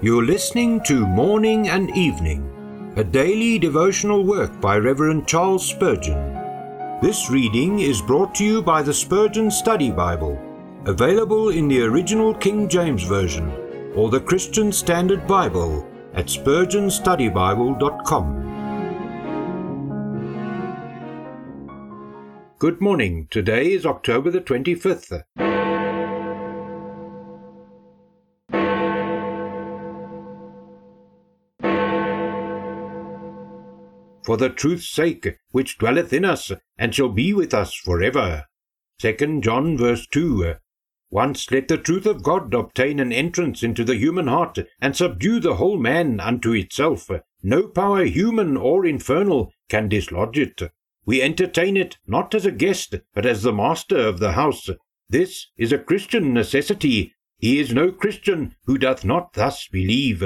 You're listening to Morning and Evening, a daily devotional work by Reverend Charles Spurgeon. This reading is brought to you by the Spurgeon Study Bible, available in the original King James Version or the Christian Standard Bible at spurgeonstudybible.com. Good morning. Today is October the 25th. For the truth's sake, which dwelleth in us, and shall be with us for ever. 2 John verse 2. Once let the truth of God obtain an entrance into the human heart, and subdue the whole man unto itself. No power human or infernal can dislodge it. We entertain it not as a guest, but as the master of the house. This is a Christian necessity. He is no Christian who doth not thus believe.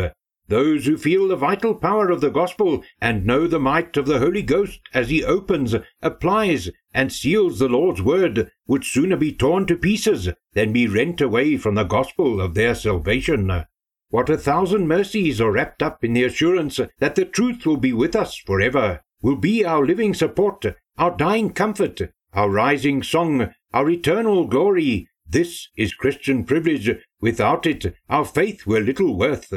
Those who feel the vital power of the gospel and know the might of the Holy Ghost as he opens, applies, and seals the Lord's word would sooner be torn to pieces than be rent away from the gospel of their salvation. What a thousand mercies are wrapped up in the assurance that the truth will be with us forever, will be our living support, our dying comfort, our rising song, our eternal glory. This is Christian privilege. Without it, our faith were little worth.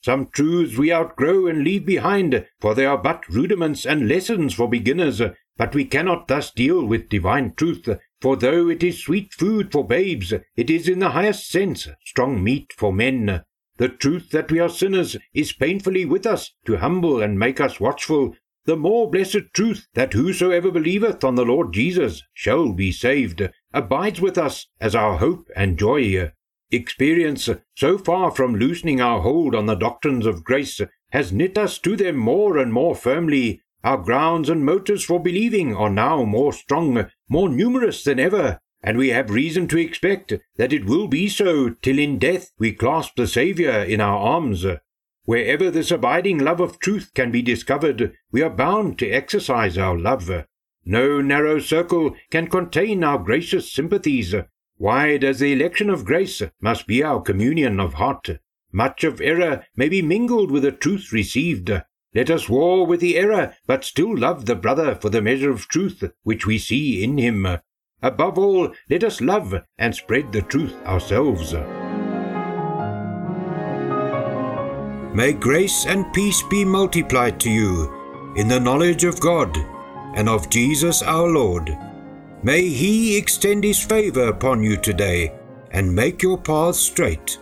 Some truths we outgrow and leave behind, for they are but rudiments and lessons for beginners. But we cannot thus deal with divine truth, for though it is sweet food for babes, it is in the highest sense strong meat for men. The truth that we are sinners is painfully with us to humble and make us watchful. The more blessed truth that whosoever believeth on the Lord Jesus shall be saved abides with us as our hope and joy. Experience, so far from loosening our hold on the doctrines of grace, has knit us to them more and more firmly. Our grounds and motives for believing are now more strong, more numerous than ever, and we have reason to expect that it will be so till in death we clasp the Saviour in our arms. Wherever this abiding love of truth can be discovered, we are bound to exercise our love. No narrow circle can contain our gracious sympathies, Wide as the election of grace must be our communion of heart. Much of error may be mingled with the truth received. Let us war with the error, but still love the brother for the measure of truth which we see in him. Above all, let us love and spread the truth ourselves. May grace and peace be multiplied to you in the knowledge of God and of Jesus our Lord May He extend His favor upon you today and make your path straight.